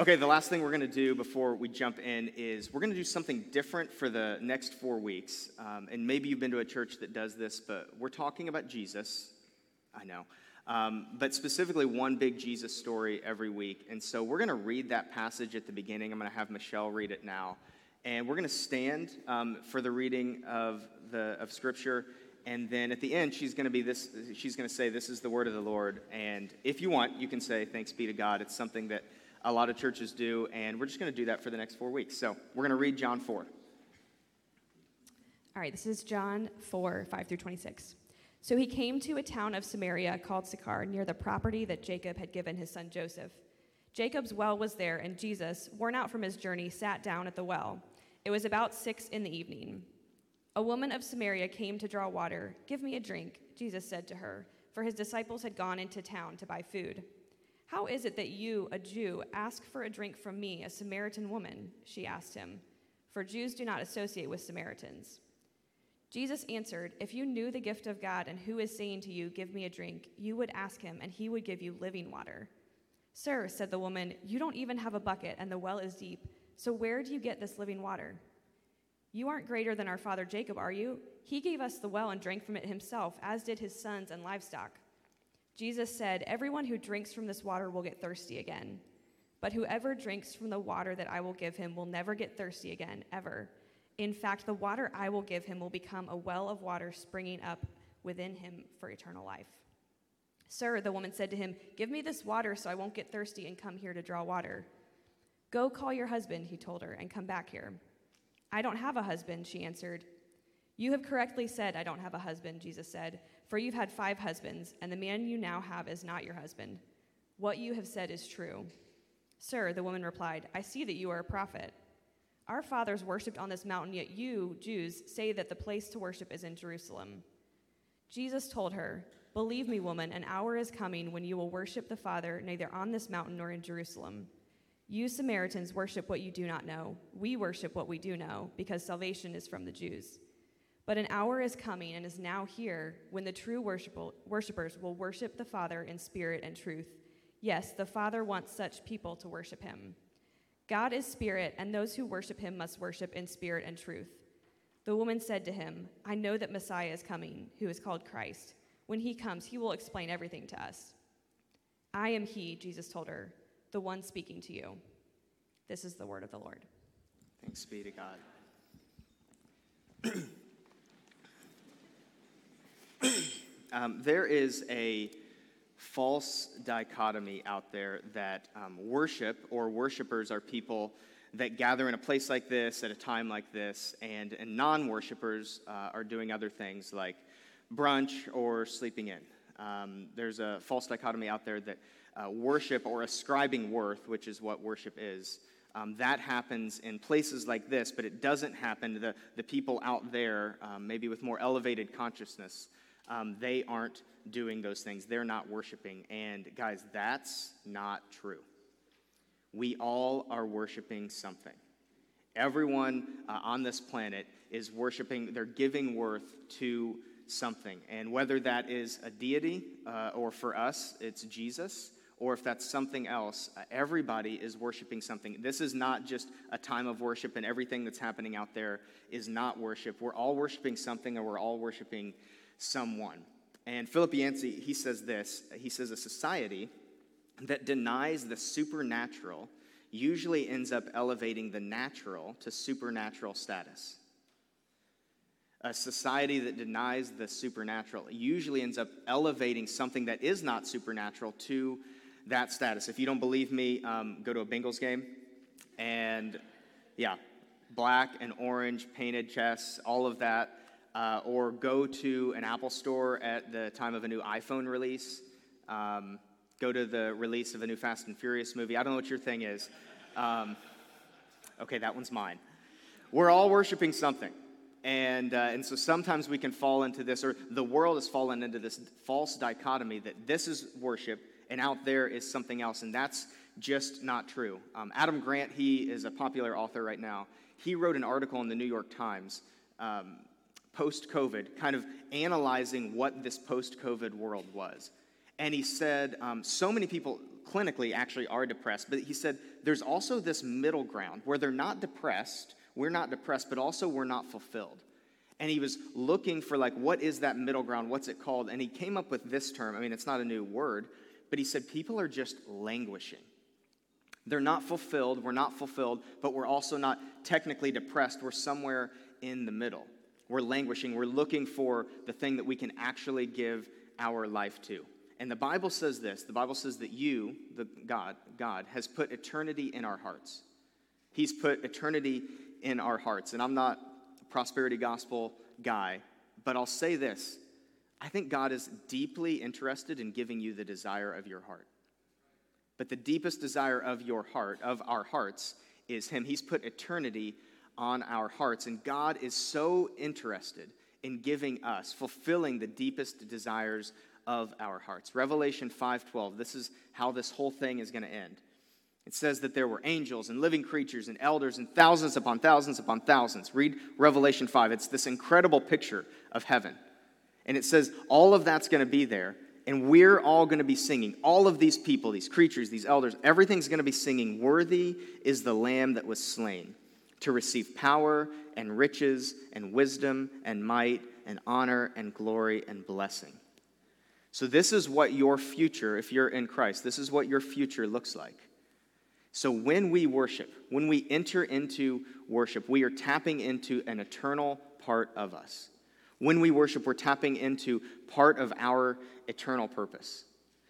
Okay, the last thing we're going to do before we jump in is we're going to do something different for the next four weeks. Um, and maybe you've been to a church that does this, but we're talking about Jesus. I know. Um, but specifically, one big Jesus story every week. And so we're going to read that passage at the beginning. I'm going to have Michelle read it now. And we're going to stand um, for the reading of, the, of Scripture. And then at the end, she's going to be this. She's going to say, "This is the word of the Lord." And if you want, you can say, "Thanks be to God." It's something that a lot of churches do, and we're just going to do that for the next four weeks. So we're going to read John 4. All right, this is John 4, 5 through 26. So he came to a town of Samaria called Sychar, near the property that Jacob had given his son Joseph. Jacob's well was there, and Jesus, worn out from his journey, sat down at the well. It was about six in the evening. A woman of Samaria came to draw water. Give me a drink, Jesus said to her, for his disciples had gone into town to buy food. How is it that you, a Jew, ask for a drink from me, a Samaritan woman? She asked him, for Jews do not associate with Samaritans. Jesus answered, If you knew the gift of God and who is saying to you, Give me a drink, you would ask him, and he would give you living water. Sir, said the woman, you don't even have a bucket, and the well is deep. So where do you get this living water? You aren't greater than our father Jacob, are you? He gave us the well and drank from it himself, as did his sons and livestock. Jesus said, Everyone who drinks from this water will get thirsty again. But whoever drinks from the water that I will give him will never get thirsty again, ever. In fact, the water I will give him will become a well of water springing up within him for eternal life. Sir, the woman said to him, Give me this water so I won't get thirsty and come here to draw water. Go call your husband, he told her, and come back here. I don't have a husband, she answered. You have correctly said, I don't have a husband, Jesus said. For you've had five husbands, and the man you now have is not your husband. What you have said is true. Sir, the woman replied, I see that you are a prophet. Our fathers worshipped on this mountain, yet you, Jews, say that the place to worship is in Jerusalem. Jesus told her, Believe me, woman, an hour is coming when you will worship the Father neither on this mountain nor in Jerusalem. You Samaritans worship what you do not know. We worship what we do know, because salvation is from the Jews. But an hour is coming and is now here when the true worshippers will worship the Father in spirit and truth. Yes, the Father wants such people to worship him. God is spirit, and those who worship him must worship in spirit and truth. The woman said to him, I know that Messiah is coming, who is called Christ. When he comes, he will explain everything to us. I am he, Jesus told her, the one speaking to you. This is the word of the Lord. Thanks be to God. um, there is a false dichotomy out there that um, worship or worshipers are people that gather in a place like this at a time like this, and, and non worshipers uh, are doing other things like brunch or sleeping in. Um, there's a false dichotomy out there that uh, worship or ascribing worth, which is what worship is, um, that happens in places like this, but it doesn't happen to the, the people out there, um, maybe with more elevated consciousness. Um, they aren't doing those things. They're not worshiping. And guys, that's not true. We all are worshiping something. Everyone uh, on this planet is worshiping, they're giving worth to something. And whether that is a deity uh, or for us, it's Jesus or if that's something else, uh, everybody is worshiping something. This is not just a time of worship, and everything that's happening out there is not worship. We're all worshiping something, and we're all worshiping someone. And Philip Yancey, he says this he says, a society that denies the supernatural usually ends up elevating the natural to supernatural status. A society that denies the supernatural usually ends up elevating something that is not supernatural to that status. If you don't believe me, um, go to a Bengals game. And yeah, black and orange painted chests, all of that. Uh, or go to an Apple store at the time of a new iPhone release. Um, go to the release of a new Fast and Furious movie. I don't know what your thing is. Um, okay, that one's mine. We're all worshiping something. And, uh, and so sometimes we can fall into this, or the world has fallen into this false dichotomy that this is worship and out there is something else. And that's just not true. Um, Adam Grant, he is a popular author right now. He wrote an article in the New York Times um, post COVID, kind of analyzing what this post COVID world was. And he said um, so many people clinically actually are depressed. But he said there's also this middle ground where they're not depressed, we're not depressed, but also we're not fulfilled. And he was looking for, like, what is that middle ground? What's it called? And he came up with this term. I mean, it's not a new word, but he said people are just languishing. They're not fulfilled, we're not fulfilled, but we're also not technically depressed. We're somewhere in the middle. We're languishing, we're looking for the thing that we can actually give our life to. And the Bible says this the Bible says that you, the God, God, has put eternity in our hearts. He's put eternity in our hearts. And I'm not a prosperity gospel guy, but I'll say this I think God is deeply interested in giving you the desire of your heart. But the deepest desire of your heart, of our hearts, is Him. He's put eternity on our hearts. And God is so interested in giving us, fulfilling the deepest desires of our hearts. Revelation 5:12. This is how this whole thing is going to end. It says that there were angels and living creatures and elders and thousands upon thousands upon thousands. Read Revelation 5. It's this incredible picture of heaven. And it says all of that's going to be there and we're all going to be singing. All of these people, these creatures, these elders, everything's going to be singing, Worthy is the Lamb that was slain to receive power and riches and wisdom and might and honor and glory and blessing. So, this is what your future, if you're in Christ, this is what your future looks like. So, when we worship, when we enter into worship, we are tapping into an eternal part of us. When we worship, we're tapping into part of our eternal purpose.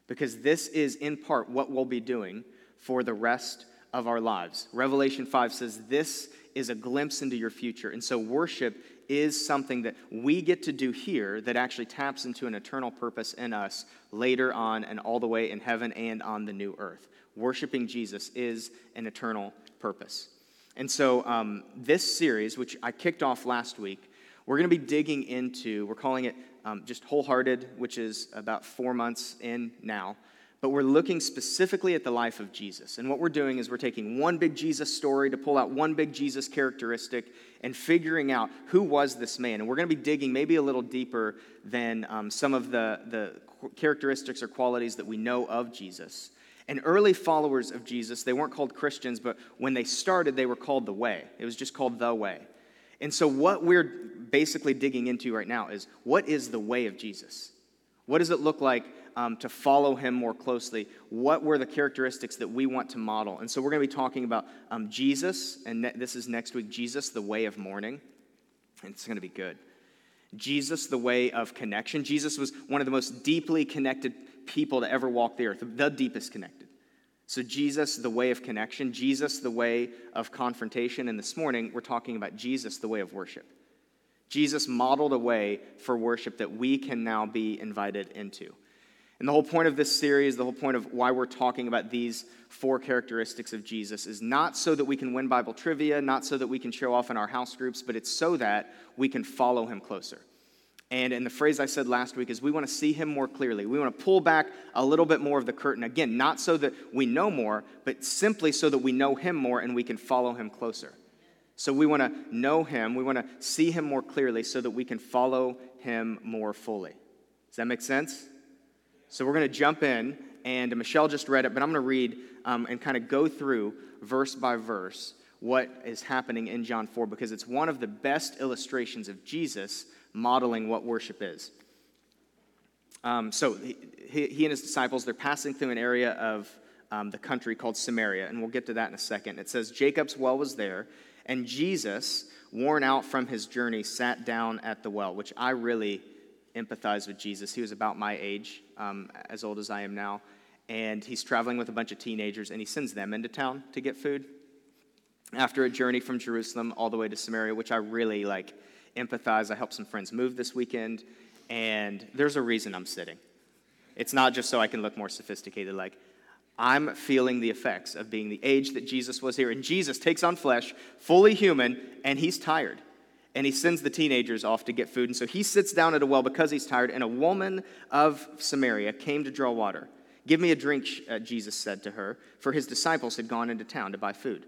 Because this is, in part, what we'll be doing for the rest of our lives. Revelation 5 says this is a glimpse into your future. And so, worship is something that we get to do here that actually taps into an eternal purpose in us later on and all the way in heaven and on the new earth. Worshiping Jesus is an eternal purpose. And so, um, this series, which I kicked off last week, we're going to be digging into, we're calling it um, just wholehearted, which is about four months in now. But we're looking specifically at the life of Jesus. And what we're doing is we're taking one big Jesus story to pull out one big Jesus characteristic and figuring out who was this man. And we're going to be digging maybe a little deeper than um, some of the, the characteristics or qualities that we know of Jesus. And early followers of Jesus, they weren't called Christians, but when they started, they were called the Way. It was just called the Way. And so, what we're basically digging into right now is what is the way of Jesus? What does it look like um, to follow him more closely? What were the characteristics that we want to model? And so, we're going to be talking about um, Jesus, and ne- this is next week Jesus, the way of mourning. It's going to be good. Jesus, the way of connection. Jesus was one of the most deeply connected people to ever walk the earth, the deepest connected. So, Jesus, the way of connection, Jesus, the way of confrontation. And this morning, we're talking about Jesus, the way of worship. Jesus modeled a way for worship that we can now be invited into. And the whole point of this series, the whole point of why we're talking about these four characteristics of Jesus is not so that we can win Bible trivia, not so that we can show off in our house groups, but it's so that we can follow him closer. And in the phrase I said last week is we want to see him more clearly. We want to pull back a little bit more of the curtain. Again, not so that we know more, but simply so that we know him more and we can follow him closer. So we want to know him, we want to see him more clearly so that we can follow him more fully. Does that make sense? So we're going to jump in, and Michelle just read it, but I'm going to read um, and kind of go through verse by verse what is happening in John 4 because it's one of the best illustrations of Jesus modeling what worship is. Um, so he, he, and his disciples, they're passing through an area of um, the country called Samaria, and we'll get to that in a second. It says Jacob's well was there, and Jesus, worn out from his journey, sat down at the well, which I really empathize with Jesus. He was about my age, um, as old as I am now, and he's traveling with a bunch of teenagers, and he sends them into town to get food after a journey from Jerusalem all the way to Samaria, which I really like empathize. I helped some friends move this weekend, and there's a reason I'm sitting. It's not just so I can look more sophisticated. Like, I'm feeling the effects of being the age that Jesus was here. And Jesus takes on flesh, fully human, and he's tired. And he sends the teenagers off to get food. And so he sits down at a well because he's tired. And a woman of Samaria came to draw water. Give me a drink, uh, Jesus said to her, for his disciples had gone into town to buy food.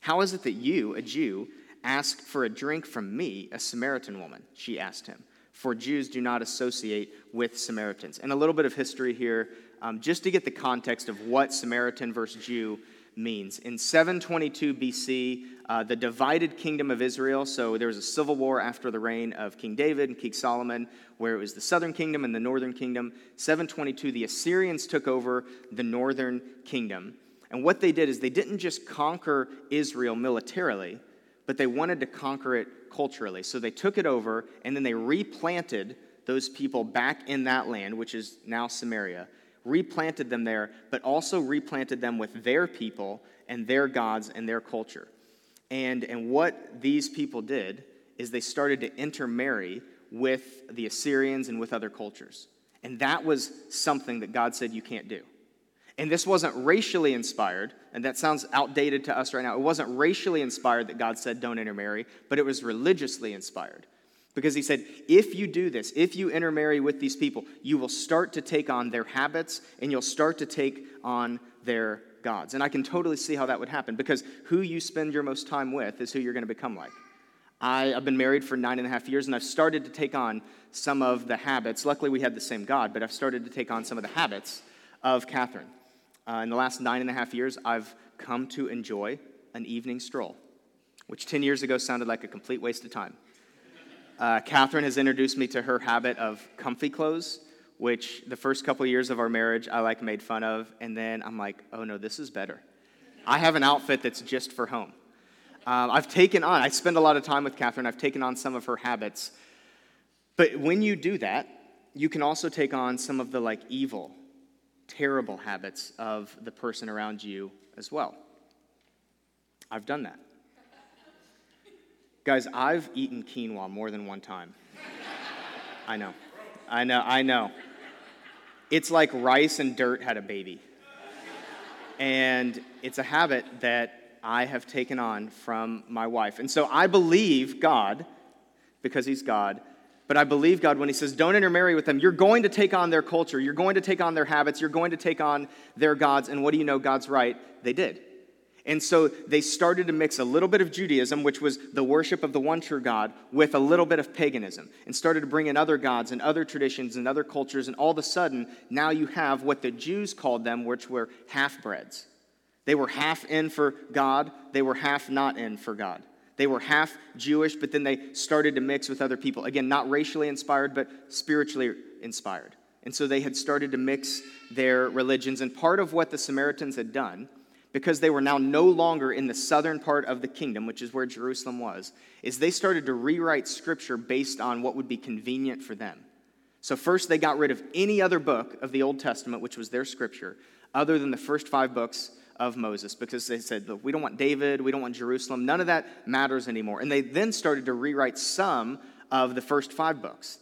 How is it that you, a Jew, Ask for a drink from me, a Samaritan woman, she asked him. For Jews do not associate with Samaritans. And a little bit of history here. um, just to get the context of what Samaritan versus Jew means. In 722 BC, uh, the divided kingdom of Israel, so there was a civil war after the reign of King David and King Solomon, where it was the southern kingdom and the northern kingdom. 722, the Assyrians took over the northern kingdom. And what they did is they didn't just conquer Israel militarily, but they wanted to conquer it culturally. So they took it over and then they replanted those people back in that land, which is now Samaria, replanted them there, but also replanted them with their people and their gods and their culture. And, and what these people did is they started to intermarry with the Assyrians and with other cultures. And that was something that God said you can't do. And this wasn't racially inspired, and that sounds outdated to us right now. It wasn't racially inspired that God said don't intermarry, but it was religiously inspired. Because he said, if you do this, if you intermarry with these people, you will start to take on their habits and you'll start to take on their gods. And I can totally see how that would happen because who you spend your most time with is who you're going to become like. I, have been married for nine and a half years and I've started to take on some of the habits. Luckily, we had the same God, but I've started to take on some of the habits of Catherine. Uh, in the last nine and a half years, I've come to enjoy an evening stroll, which 10 years ago sounded like a complete waste of time. Uh, Catherine has introduced me to her habit of comfy clothes, which the first couple years of our marriage I like made fun of, and then I'm like, oh no, this is better. I have an outfit that's just for home. Um, I've taken on, I spend a lot of time with Catherine, I've taken on some of her habits. But when you do that, you can also take on some of the like evil, terrible habits of the person around you as well. I've done that. Guys, I've eaten quinoa more than one time. I know. I know. I know. It's like rice and dirt had a baby. And it's a habit that I have taken on from my wife. And so I believe God, because He's God, but I believe God when He says, don't intermarry with them. You're going to take on their culture. You're going to take on their habits. You're going to take on their gods. And what do you know? God's right. They did. And so they started to mix a little bit of Judaism, which was the worship of the one true God, with a little bit of paganism, and started to bring in other gods and other traditions and other cultures. And all of a sudden, now you have what the Jews called them, which were half breeds. They were half in for God, they were half not in for God. They were half Jewish, but then they started to mix with other people. Again, not racially inspired, but spiritually inspired. And so they had started to mix their religions. And part of what the Samaritans had done because they were now no longer in the southern part of the kingdom, which is where Jerusalem was, is they started to rewrite scripture based on what would be convenient for them. So, first, they got rid of any other book of the Old Testament, which was their scripture, other than the first five books of Moses, because they said, Look, we don't want David, we don't want Jerusalem, none of that matters anymore. And they then started to rewrite some of the first five books.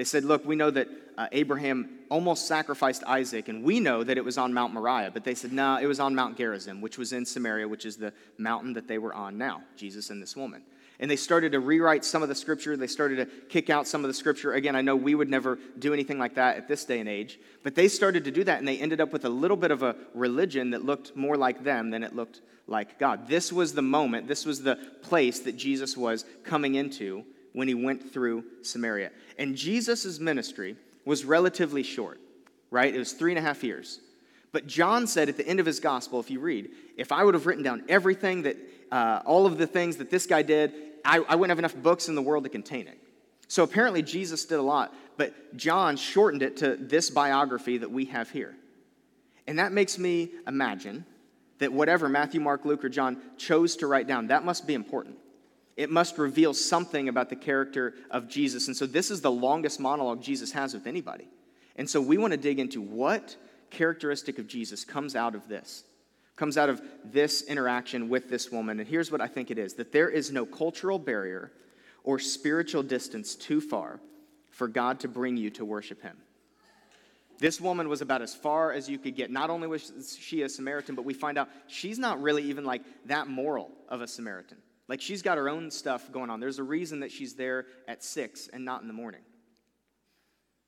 They said, Look, we know that uh, Abraham almost sacrificed Isaac, and we know that it was on Mount Moriah, but they said, No, it was on Mount Gerizim, which was in Samaria, which is the mountain that they were on now, Jesus and this woman. And they started to rewrite some of the scripture. They started to kick out some of the scripture. Again, I know we would never do anything like that at this day and age, but they started to do that, and they ended up with a little bit of a religion that looked more like them than it looked like God. This was the moment, this was the place that Jesus was coming into when he went through Samaria. And Jesus' ministry was relatively short, right? It was three and a half years. But John said at the end of his gospel, if you read, if I would have written down everything that, uh, all of the things that this guy did, I, I wouldn't have enough books in the world to contain it. So apparently Jesus did a lot, but John shortened it to this biography that we have here. And that makes me imagine that whatever Matthew, Mark, Luke, or John chose to write down, that must be important it must reveal something about the character of Jesus. And so this is the longest monologue Jesus has with anybody. And so we want to dig into what characteristic of Jesus comes out of this, comes out of this interaction with this woman. And here's what I think it is that there is no cultural barrier or spiritual distance too far for God to bring you to worship Him. This woman was about as far as you could get. Not only was she a Samaritan, but we find out she's not really even like that moral of a Samaritan. Like she's got her own stuff going on. There's a reason that she's there at six and not in the morning.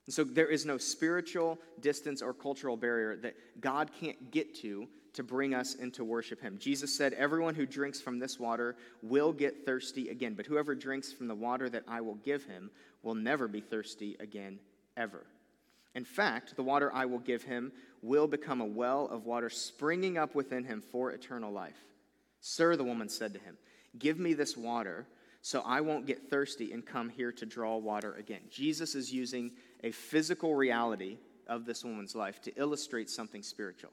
And so there is no spiritual distance or cultural barrier that God can't get to to bring us into worship Him. Jesus said, Everyone who drinks from this water will get thirsty again, but whoever drinks from the water that I will give him will never be thirsty again, ever. In fact, the water I will give him will become a well of water springing up within him for eternal life. Sir, the woman said to him, Give me this water so I won't get thirsty and come here to draw water again. Jesus is using a physical reality of this woman's life to illustrate something spiritual.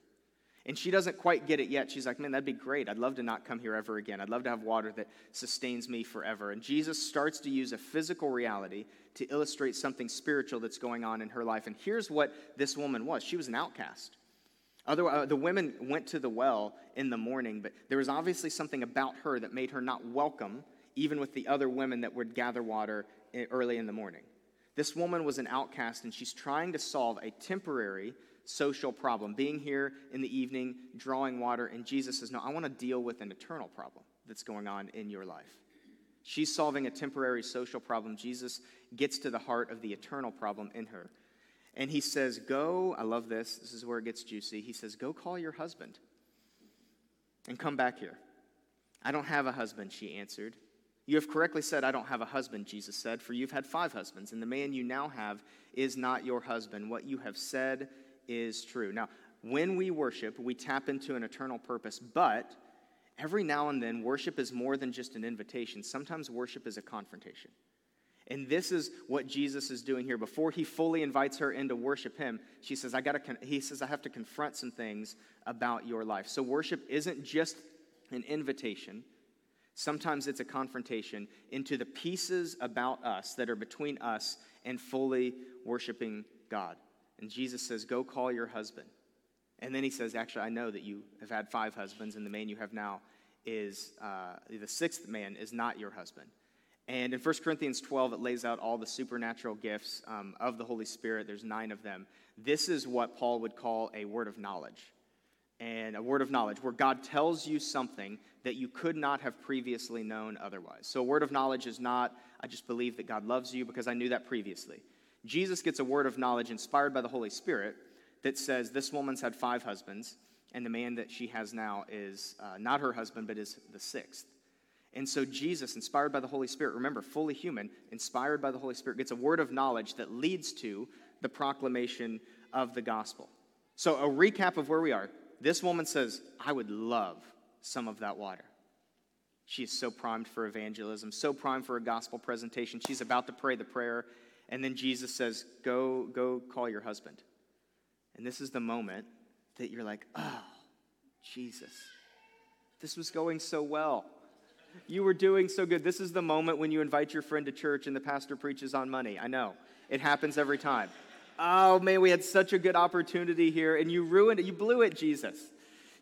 And she doesn't quite get it yet. She's like, man, that'd be great. I'd love to not come here ever again. I'd love to have water that sustains me forever. And Jesus starts to use a physical reality to illustrate something spiritual that's going on in her life. And here's what this woman was she was an outcast. Other, uh, the women went to the well in the morning, but there was obviously something about her that made her not welcome, even with the other women that would gather water early in the morning. This woman was an outcast, and she's trying to solve a temporary social problem. Being here in the evening, drawing water, and Jesus says, No, I want to deal with an eternal problem that's going on in your life. She's solving a temporary social problem. Jesus gets to the heart of the eternal problem in her. And he says, Go, I love this. This is where it gets juicy. He says, Go call your husband and come back here. I don't have a husband, she answered. You have correctly said, I don't have a husband, Jesus said, for you've had five husbands, and the man you now have is not your husband. What you have said is true. Now, when we worship, we tap into an eternal purpose, but every now and then, worship is more than just an invitation. Sometimes worship is a confrontation. And this is what Jesus is doing here. Before he fully invites her in to worship him, she says, I gotta he says, I have to confront some things about your life. So worship isn't just an invitation. Sometimes it's a confrontation into the pieces about us that are between us and fully worshiping God. And Jesus says, Go call your husband. And then he says, Actually, I know that you have had five husbands, and the man you have now is uh, the sixth man is not your husband. And in 1 Corinthians 12, it lays out all the supernatural gifts um, of the Holy Spirit. There's nine of them. This is what Paul would call a word of knowledge. And a word of knowledge, where God tells you something that you could not have previously known otherwise. So, a word of knowledge is not, I just believe that God loves you because I knew that previously. Jesus gets a word of knowledge inspired by the Holy Spirit that says, This woman's had five husbands, and the man that she has now is uh, not her husband, but is the sixth. And so, Jesus, inspired by the Holy Spirit, remember, fully human, inspired by the Holy Spirit, gets a word of knowledge that leads to the proclamation of the gospel. So, a recap of where we are this woman says, I would love some of that water. She is so primed for evangelism, so primed for a gospel presentation. She's about to pray the prayer, and then Jesus says, Go, go call your husband. And this is the moment that you're like, Oh, Jesus, this was going so well. You were doing so good. This is the moment when you invite your friend to church and the pastor preaches on money. I know. It happens every time. Oh man, we had such a good opportunity here and you ruined it. You blew it, Jesus.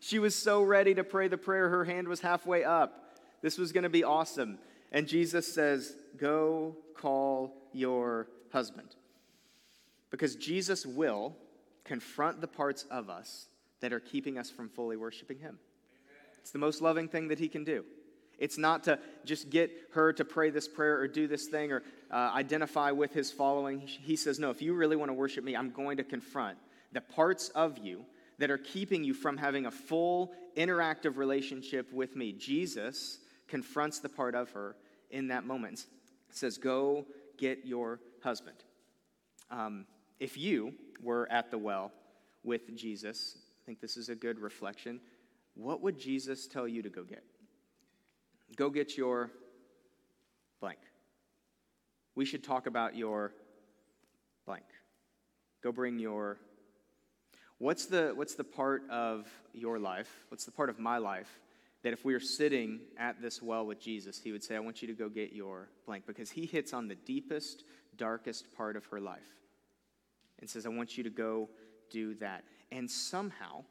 She was so ready to pray the prayer, her hand was halfway up. This was going to be awesome. And Jesus says, Go call your husband. Because Jesus will confront the parts of us that are keeping us from fully worshiping Him. It's the most loving thing that He can do. It's not to just get her to pray this prayer or do this thing or uh, identify with his following. He says, No, if you really want to worship me, I'm going to confront the parts of you that are keeping you from having a full interactive relationship with me. Jesus confronts the part of her in that moment. Says, Go get your husband. Um, if you were at the well with Jesus, I think this is a good reflection. What would Jesus tell you to go get? Go get your blank. We should talk about your blank. Go bring your. What's the, what's the part of your life? What's the part of my life that if we were sitting at this well with Jesus, he would say, I want you to go get your blank? Because he hits on the deepest, darkest part of her life and says, I want you to go do that. And somehow,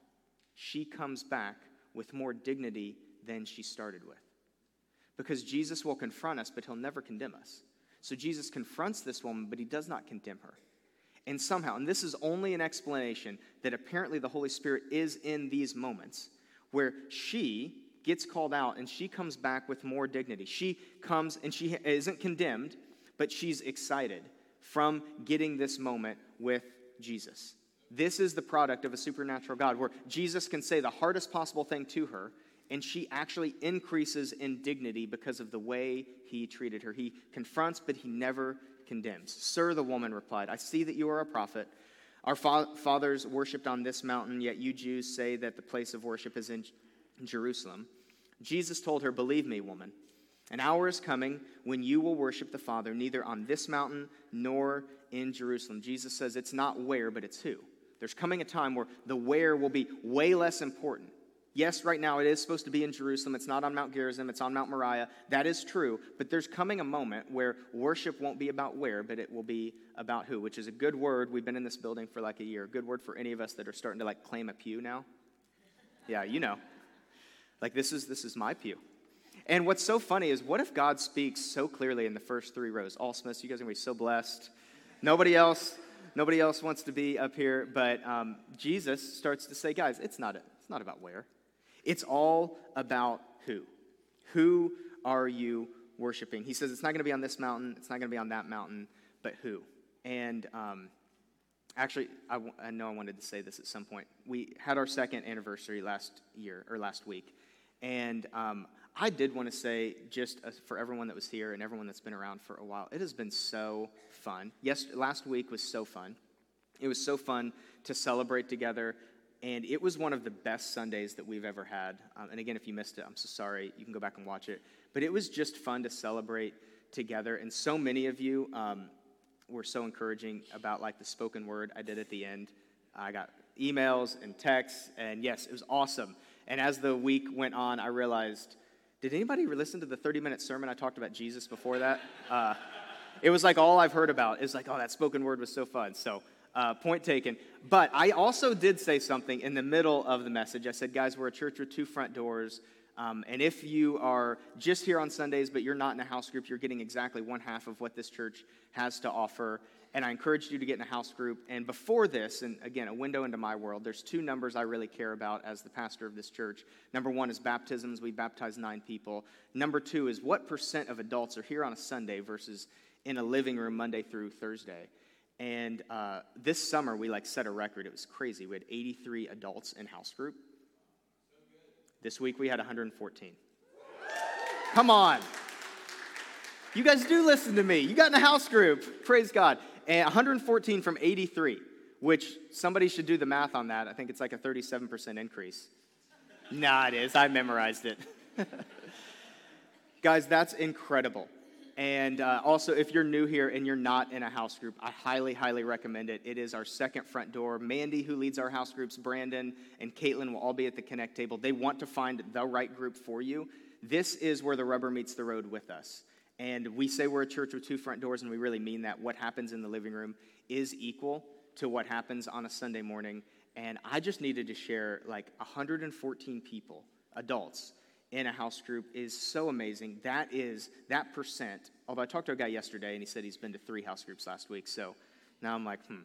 she comes back with more dignity than she started with because Jesus will confront us, but he'll never condemn us. So Jesus confronts this woman, but he does not condemn her. And somehow, and this is only an explanation that apparently the Holy Spirit is in these moments where she gets called out and she comes back with more dignity. She comes and she isn't condemned, but she's excited from getting this moment with Jesus. This is the product of a supernatural God where Jesus can say the hardest possible thing to her and she actually increases in dignity because of the way he treated her. He confronts, but he never condemns. Sir, the woman replied, I see that you are a prophet. Our fa- fathers worshipped on this mountain, yet you Jews say that the place of worship is in Jerusalem. Jesus told her, Believe me, woman, an hour is coming when you will worship the Father neither on this mountain nor in Jerusalem. Jesus says it's not where, but it's who. There's coming a time where the where will be way less important. Yes, right now it is supposed to be in Jerusalem. It's not on Mount Gerizim, it's on Mount Moriah. That is true. But there's coming a moment where worship won't be about where, but it will be about who, which is a good word. We've been in this building for like a year. Good word for any of us that are starting to like claim a pew now. Yeah, you know. Like this is this is my pew. And what's so funny is what if God speaks so clearly in the first three rows? All Smiths, you guys are gonna be so blessed. Nobody else, nobody else wants to be up here, but um, Jesus starts to say, guys, it's not it's not about where. It's all about who. Who are you worshiping? He says it's not going to be on this mountain, it's not going to be on that mountain, but who? And um, actually, I, w- I know I wanted to say this at some point. We had our second anniversary last year, or last week. And um, I did want to say, just uh, for everyone that was here and everyone that's been around for a while, it has been so fun. Yes, last week was so fun. It was so fun to celebrate together, and it was one of the best Sundays that we've ever had. Um, and again, if you missed it, I'm so sorry. You can go back and watch it. But it was just fun to celebrate together. And so many of you um, were so encouraging about like the spoken word I did at the end. I got emails and texts, and yes, it was awesome. And as the week went on, I realized, did anybody listen to the 30 minute sermon I talked about Jesus before that? Uh, it was like all I've heard about. It's like, oh, that spoken word was so fun. So uh, point taken. But I also did say something in the middle of the message. I said, guys, we're a church with two front doors. Um, and if you are just here on Sundays, but you're not in a house group, you're getting exactly one half of what this church has to offer. And I encouraged you to get in a house group. And before this, and again, a window into my world, there's two numbers I really care about as the pastor of this church. Number one is baptisms. We baptize nine people. Number two is what percent of adults are here on a Sunday versus in a living room Monday through Thursday. And uh, this summer, we like set a record. It was crazy. We had 83 adults in house group. This week, we had 114. Come on. You guys do listen to me. You got in a house group. Praise God. And 114 from 83, which somebody should do the math on that. I think it's like a 37% increase. nah, it is. I memorized it. Guys, that's incredible. And uh, also, if you're new here and you're not in a house group, I highly, highly recommend it. It is our second front door. Mandy, who leads our house groups, Brandon, and Caitlin will all be at the Connect table. They want to find the right group for you. This is where the rubber meets the road with us. And we say we're a church with two front doors, and we really mean that. What happens in the living room is equal to what happens on a Sunday morning. And I just needed to share like 114 people, adults, in a house group is so amazing. That is that percent. Although I talked to a guy yesterday and he said he's been to three house groups last week. So now I'm like, hmm,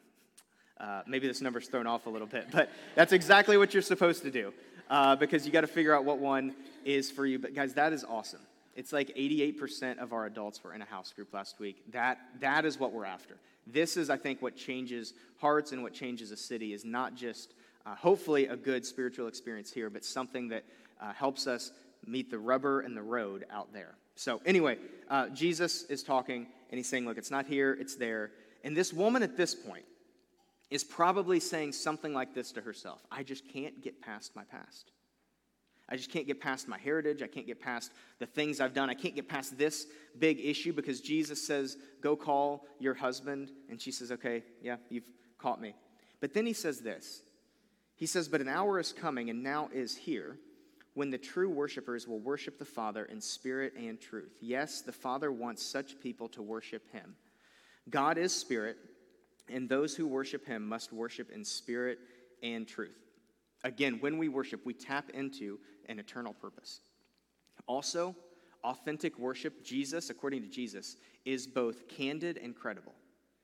uh, maybe this number's thrown off a little bit. But that's exactly what you're supposed to do uh, because you got to figure out what one is for you. But guys, that is awesome. It's like 88% of our adults were in a house group last week. That, that is what we're after. This is, I think, what changes hearts and what changes a city is not just uh, hopefully a good spiritual experience here, but something that uh, helps us meet the rubber and the road out there. So, anyway, uh, Jesus is talking and he's saying, Look, it's not here, it's there. And this woman at this point is probably saying something like this to herself I just can't get past my past. I just can't get past my heritage. I can't get past the things I've done. I can't get past this big issue because Jesus says, Go call your husband. And she says, Okay, yeah, you've caught me. But then he says this He says, But an hour is coming and now is here when the true worshipers will worship the Father in spirit and truth. Yes, the Father wants such people to worship him. God is spirit, and those who worship him must worship in spirit and truth. Again, when we worship, we tap into an eternal purpose. Also, authentic worship, Jesus, according to Jesus, is both candid and credible.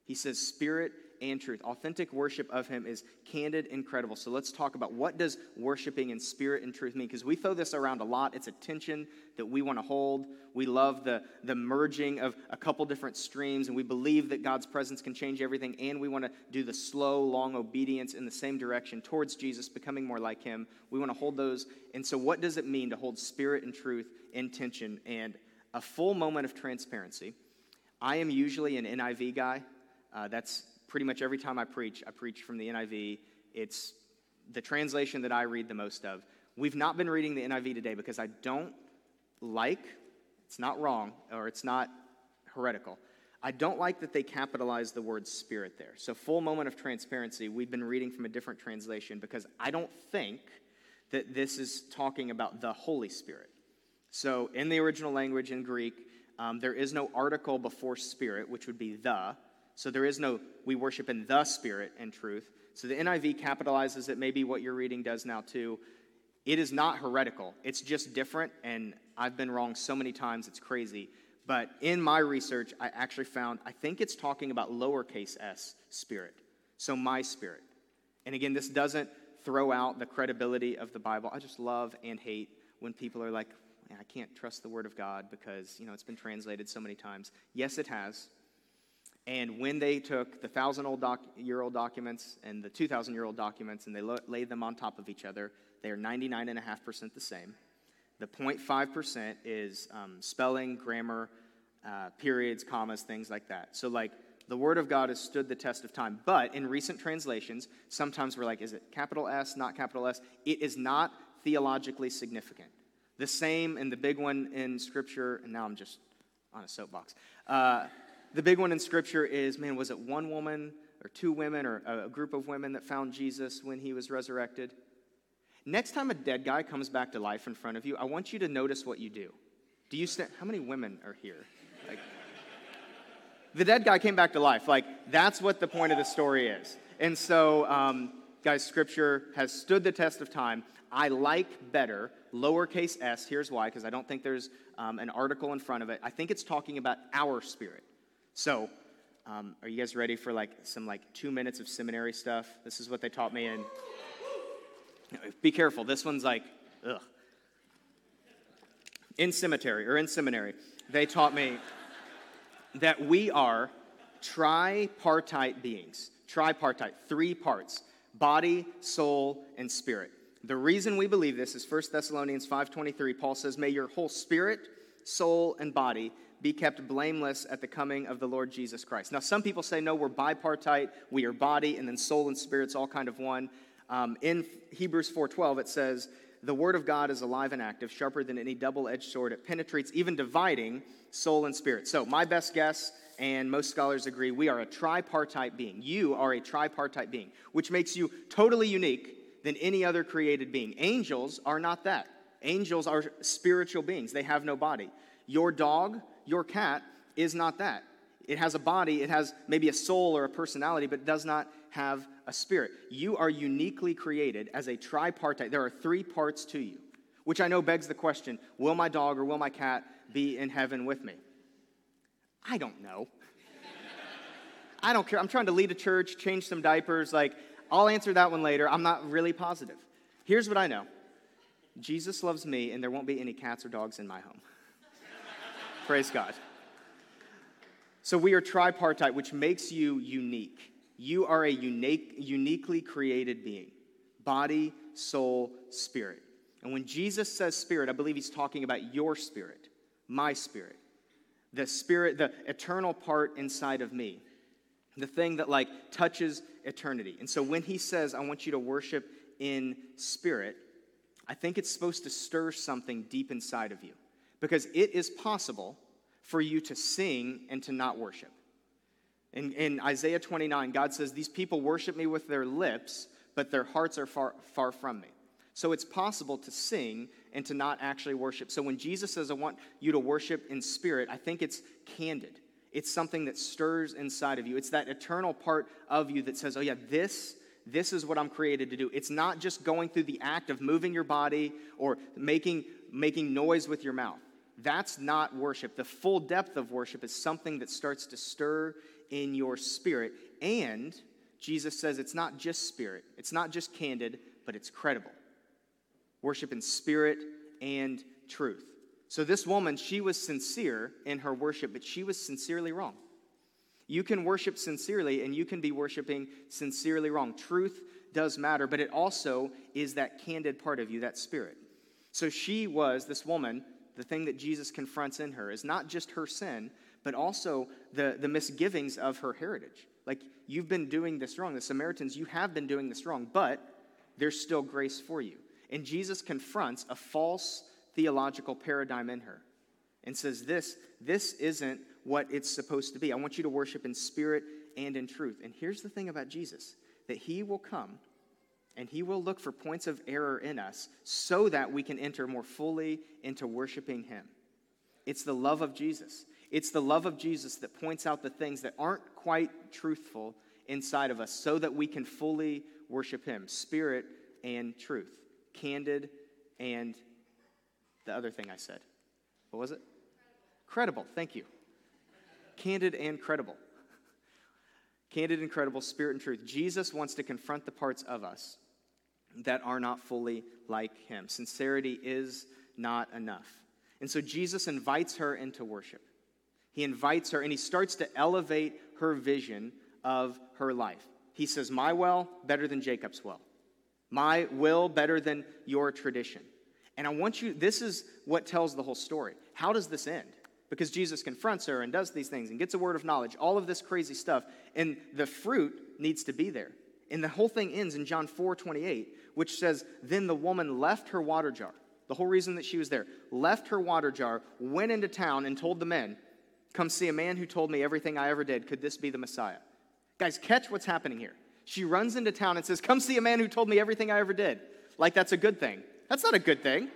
He says spirit and truth. Authentic worship of him is candid and credible. So let's talk about what does worshiping in spirit and truth mean? Because we throw this around a lot. It's a tension that we want to hold. We love the, the merging of a couple different streams, and we believe that God's presence can change everything, and we want to do the slow, long obedience in the same direction towards Jesus, becoming more like him. We want to hold those. And so, what does it mean to hold spirit and truth in tension? And a full moment of transparency. I am usually an NIV guy. Uh, that's pretty much every time I preach, I preach from the NIV. It's the translation that I read the most of. We've not been reading the NIV today because I don't like, it's not wrong, or it's not heretical. I don't like that they capitalize the word spirit there. So, full moment of transparency, we've been reading from a different translation because I don't think that this is talking about the Holy Spirit. So, in the original language in Greek, um, there is no article before spirit, which would be the. So, there is no, we worship in the spirit and truth. So, the NIV capitalizes it, maybe what your reading does now too. It is not heretical, it's just different, and I've been wrong so many times, it's crazy. But in my research, I actually found, I think it's talking about lowercase s, spirit. So my spirit. And again, this doesn't throw out the credibility of the Bible. I just love and hate when people are like, I can't trust the Word of God because, you know, it's been translated so many times. Yes, it has. And when they took the thousand old doc- year old documents and the 2,000 year old documents and they lo- laid them on top of each other, they are 99.5% the same. The 0.5% is um, spelling, grammar, uh, periods, commas, things like that. So, like, the Word of God has stood the test of time. But in recent translations, sometimes we're like, is it capital S, not capital S? It is not theologically significant. The same in the big one in Scripture, and now I'm just on a soapbox. Uh, the big one in Scripture is man, was it one woman or two women or a group of women that found Jesus when he was resurrected? Next time a dead guy comes back to life in front of you, I want you to notice what you do. Do you stand? How many women are here? Like, the dead guy came back to life. Like, that's what the point of the story is. And so, um, guys, scripture has stood the test of time. I like better lowercase s. Here's why, because I don't think there's um, an article in front of it. I think it's talking about our spirit. So, um, are you guys ready for like some like two minutes of seminary stuff? This is what they taught me in be careful. This one's like, ugh. In cemetery or in seminary, they taught me that we are tripartite beings. Tripartite, three parts body, soul, and spirit. The reason we believe this is 1 Thessalonians 5:23. Paul says, "May your whole spirit, soul, and body be kept blameless at the coming of the Lord Jesus Christ." Now, some people say, "No, we're bipartite. We are body, and then soul and spirit's all kind of one." Um, in Hebrews 4:12, it says, "The word of God is alive and active, sharper than any double-edged sword. It penetrates, even dividing soul and spirit." So, my best guess, and most scholars agree, we are a tripartite being. You are a tripartite being, which makes you totally unique than any other created being. Angels are not that. Angels are spiritual beings. They have no body. Your dog, your cat, is not that. It has a body, it has maybe a soul or a personality, but does not have a spirit. You are uniquely created as a tripartite. There are three parts to you, which I know begs the question will my dog or will my cat be in heaven with me? I don't know. I don't care. I'm trying to lead a church, change some diapers. Like, I'll answer that one later. I'm not really positive. Here's what I know Jesus loves me, and there won't be any cats or dogs in my home. Praise God. So we are tripartite, which makes you unique. You are a unique, uniquely created being body, soul, spirit. And when Jesus says spirit, I believe he's talking about your spirit, my spirit, the spirit, the eternal part inside of me, the thing that like touches eternity. And so when he says, I want you to worship in spirit, I think it's supposed to stir something deep inside of you because it is possible for you to sing and to not worship. In, in Isaiah 29, God says, These people worship me with their lips, but their hearts are far, far from me. So it's possible to sing and to not actually worship. So when Jesus says, I want you to worship in spirit, I think it's candid. It's something that stirs inside of you. It's that eternal part of you that says, Oh, yeah, this. This is what I'm created to do. It's not just going through the act of moving your body or making, making noise with your mouth. That's not worship. The full depth of worship is something that starts to stir in your spirit. And Jesus says it's not just spirit, it's not just candid, but it's credible. Worship in spirit and truth. So, this woman, she was sincere in her worship, but she was sincerely wrong. You can worship sincerely and you can be worshiping sincerely wrong. Truth does matter, but it also is that candid part of you, that spirit. So, she was, this woman, the thing that Jesus confronts in her is not just her sin, but also the, the misgivings of her heritage. Like, you've been doing this wrong. The Samaritans, you have been doing this wrong, but there's still grace for you. And Jesus confronts a false theological paradigm in her and says, This, this isn't what it's supposed to be. I want you to worship in spirit and in truth. And here's the thing about Jesus that he will come and he will look for points of error in us so that we can enter more fully into worshiping him. It's the love of Jesus. It's the love of Jesus that points out the things that aren't quite truthful inside of us so that we can fully worship him. Spirit and truth. Candid and the other thing I said. What was it? Credible. Thank you. Candid and credible. Candid and credible, spirit and truth. Jesus wants to confront the parts of us that are not fully like him. Sincerity is not enough. And so Jesus invites her into worship. He invites her and he starts to elevate her vision of her life. He says, My well, better than Jacob's well. My will, better than your tradition. And I want you, this is what tells the whole story. How does this end? Because Jesus confronts her and does these things and gets a word of knowledge, all of this crazy stuff. And the fruit needs to be there. And the whole thing ends in John 4 28, which says, Then the woman left her water jar. The whole reason that she was there, left her water jar, went into town, and told the men, Come see a man who told me everything I ever did. Could this be the Messiah? Guys, catch what's happening here. She runs into town and says, Come see a man who told me everything I ever did. Like that's a good thing. That's not a good thing.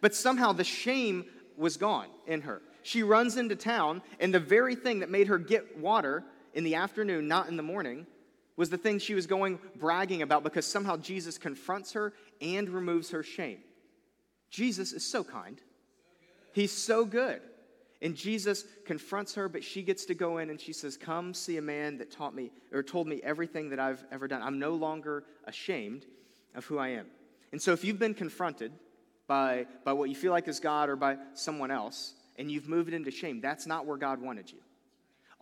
But somehow the shame was gone in her. She runs into town, and the very thing that made her get water in the afternoon, not in the morning, was the thing she was going bragging about because somehow Jesus confronts her and removes her shame. Jesus is so kind. He's so good. And Jesus confronts her, but she gets to go in and she says, Come see a man that taught me or told me everything that I've ever done. I'm no longer ashamed of who I am. And so if you've been confronted by, by what you feel like is God or by someone else, and you've moved into shame, that's not where God wanted you.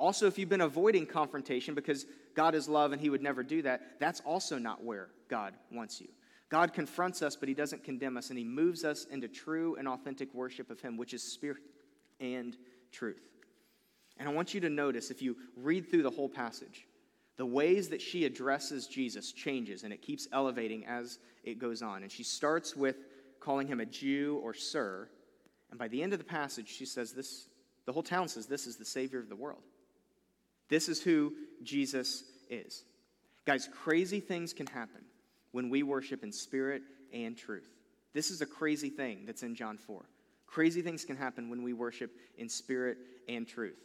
Also, if you've been avoiding confrontation because God is love and He would never do that, that's also not where God wants you. God confronts us, but He doesn't condemn us, and He moves us into true and authentic worship of Him, which is spirit and truth. And I want you to notice, if you read through the whole passage, the ways that she addresses Jesus changes, and it keeps elevating as it goes on. And she starts with calling him a Jew or sir, and by the end of the passage, she says this the whole town says this is the Savior of the world. This is who Jesus is. Guys, crazy things can happen when we worship in spirit and truth. This is a crazy thing that's in John 4. Crazy things can happen when we worship in spirit and truth.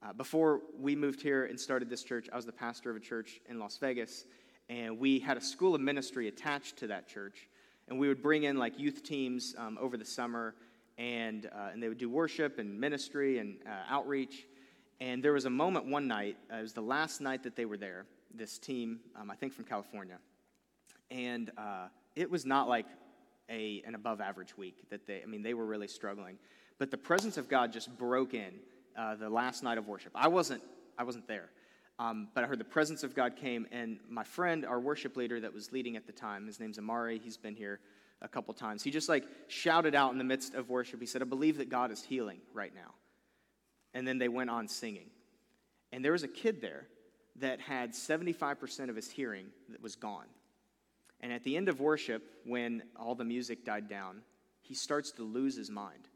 Uh, before we moved here and started this church, I was the pastor of a church in Las Vegas, and we had a school of ministry attached to that church. And we would bring in like youth teams um, over the summer, and, uh, and they would do worship and ministry and uh, outreach. And there was a moment one night, uh, it was the last night that they were there, this team, um, I think from California. And uh, it was not like a, an above average week that they, I mean, they were really struggling. But the presence of God just broke in uh, the last night of worship. I wasn't, I wasn't there. Um, but I heard the presence of God came, and my friend, our worship leader that was leading at the time, his name's Amari, he's been here a couple times. He just like shouted out in the midst of worship. He said, I believe that God is healing right now. And then they went on singing. And there was a kid there that had 75% of his hearing that was gone. And at the end of worship, when all the music died down, he starts to lose his mind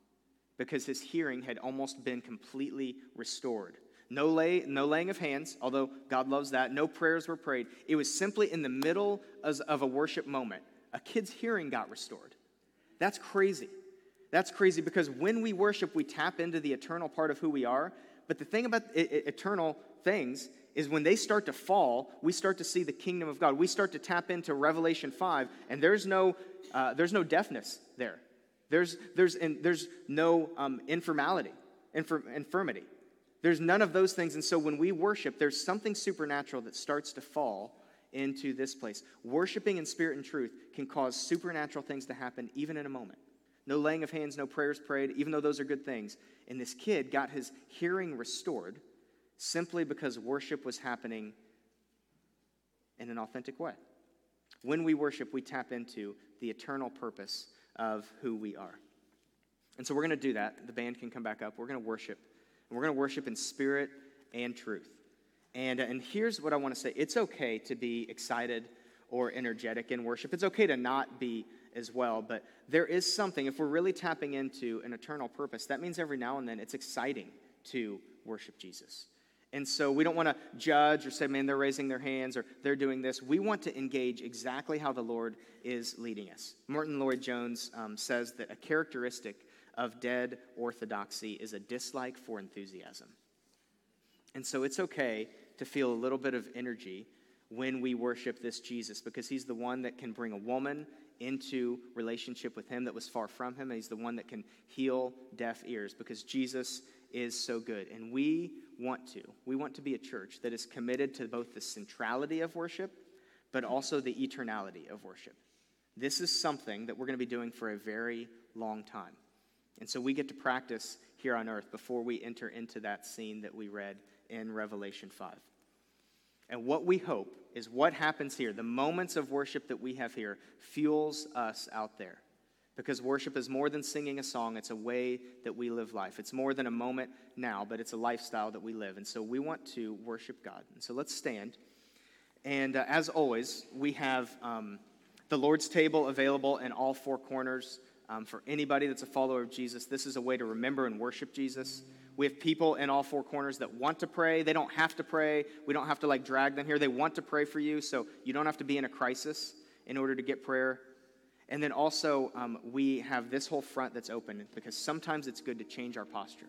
because his hearing had almost been completely restored. No, lay, no laying of hands, although God loves that. No prayers were prayed. It was simply in the middle of a worship moment. A kid's hearing got restored. That's crazy. That's crazy because when we worship, we tap into the eternal part of who we are. But the thing about eternal things is when they start to fall, we start to see the kingdom of God. We start to tap into Revelation 5, and there's no, uh, there's no deafness there. There's, there's, and there's no um, informality, infir- infirmity. There's none of those things. And so when we worship, there's something supernatural that starts to fall into this place. Worshiping in spirit and truth can cause supernatural things to happen even in a moment. No laying of hands, no prayers prayed, even though those are good things. And this kid got his hearing restored simply because worship was happening in an authentic way. When we worship, we tap into the eternal purpose of who we are. And so we're going to do that. The band can come back up. We're going to worship. And we're going to worship in spirit and truth. And, uh, and here's what I want to say it's okay to be excited or energetic in worship. It's okay to not be as well, but there is something, if we're really tapping into an eternal purpose, that means every now and then it's exciting to worship Jesus. And so we don't want to judge or say, man, they're raising their hands or they're doing this. We want to engage exactly how the Lord is leading us. Martyn Lloyd-Jones um, says that a characteristic of dead orthodoxy is a dislike for enthusiasm. And so it's okay to feel a little bit of energy when we worship this Jesus because he's the one that can bring a woman into relationship with him that was far from him. And he's the one that can heal deaf ears because Jesus is so good. And we want to. We want to be a church that is committed to both the centrality of worship, but also the eternality of worship. This is something that we're going to be doing for a very long time. And so we get to practice here on earth before we enter into that scene that we read in Revelation 5. And what we hope is what happens here, the moments of worship that we have here, fuels us out there. Because worship is more than singing a song, it's a way that we live life. It's more than a moment now, but it's a lifestyle that we live. And so we want to worship God. And so let's stand. And uh, as always, we have um, the Lord's table available in all four corners um, for anybody that's a follower of Jesus. This is a way to remember and worship Jesus. We have people in all four corners that want to pray. They don't have to pray. We don't have to like drag them here. They want to pray for you, so you don't have to be in a crisis in order to get prayer. And then also, um, we have this whole front that's open because sometimes it's good to change our posture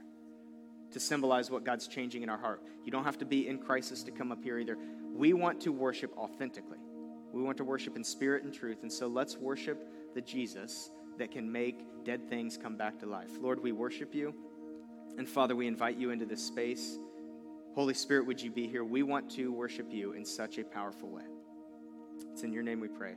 to symbolize what God's changing in our heart. You don't have to be in crisis to come up here either. We want to worship authentically, we want to worship in spirit and truth. And so let's worship the Jesus that can make dead things come back to life. Lord, we worship you. And Father, we invite you into this space. Holy Spirit, would you be here? We want to worship you in such a powerful way. It's in your name we pray.